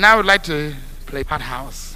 And I would like to play Pot House.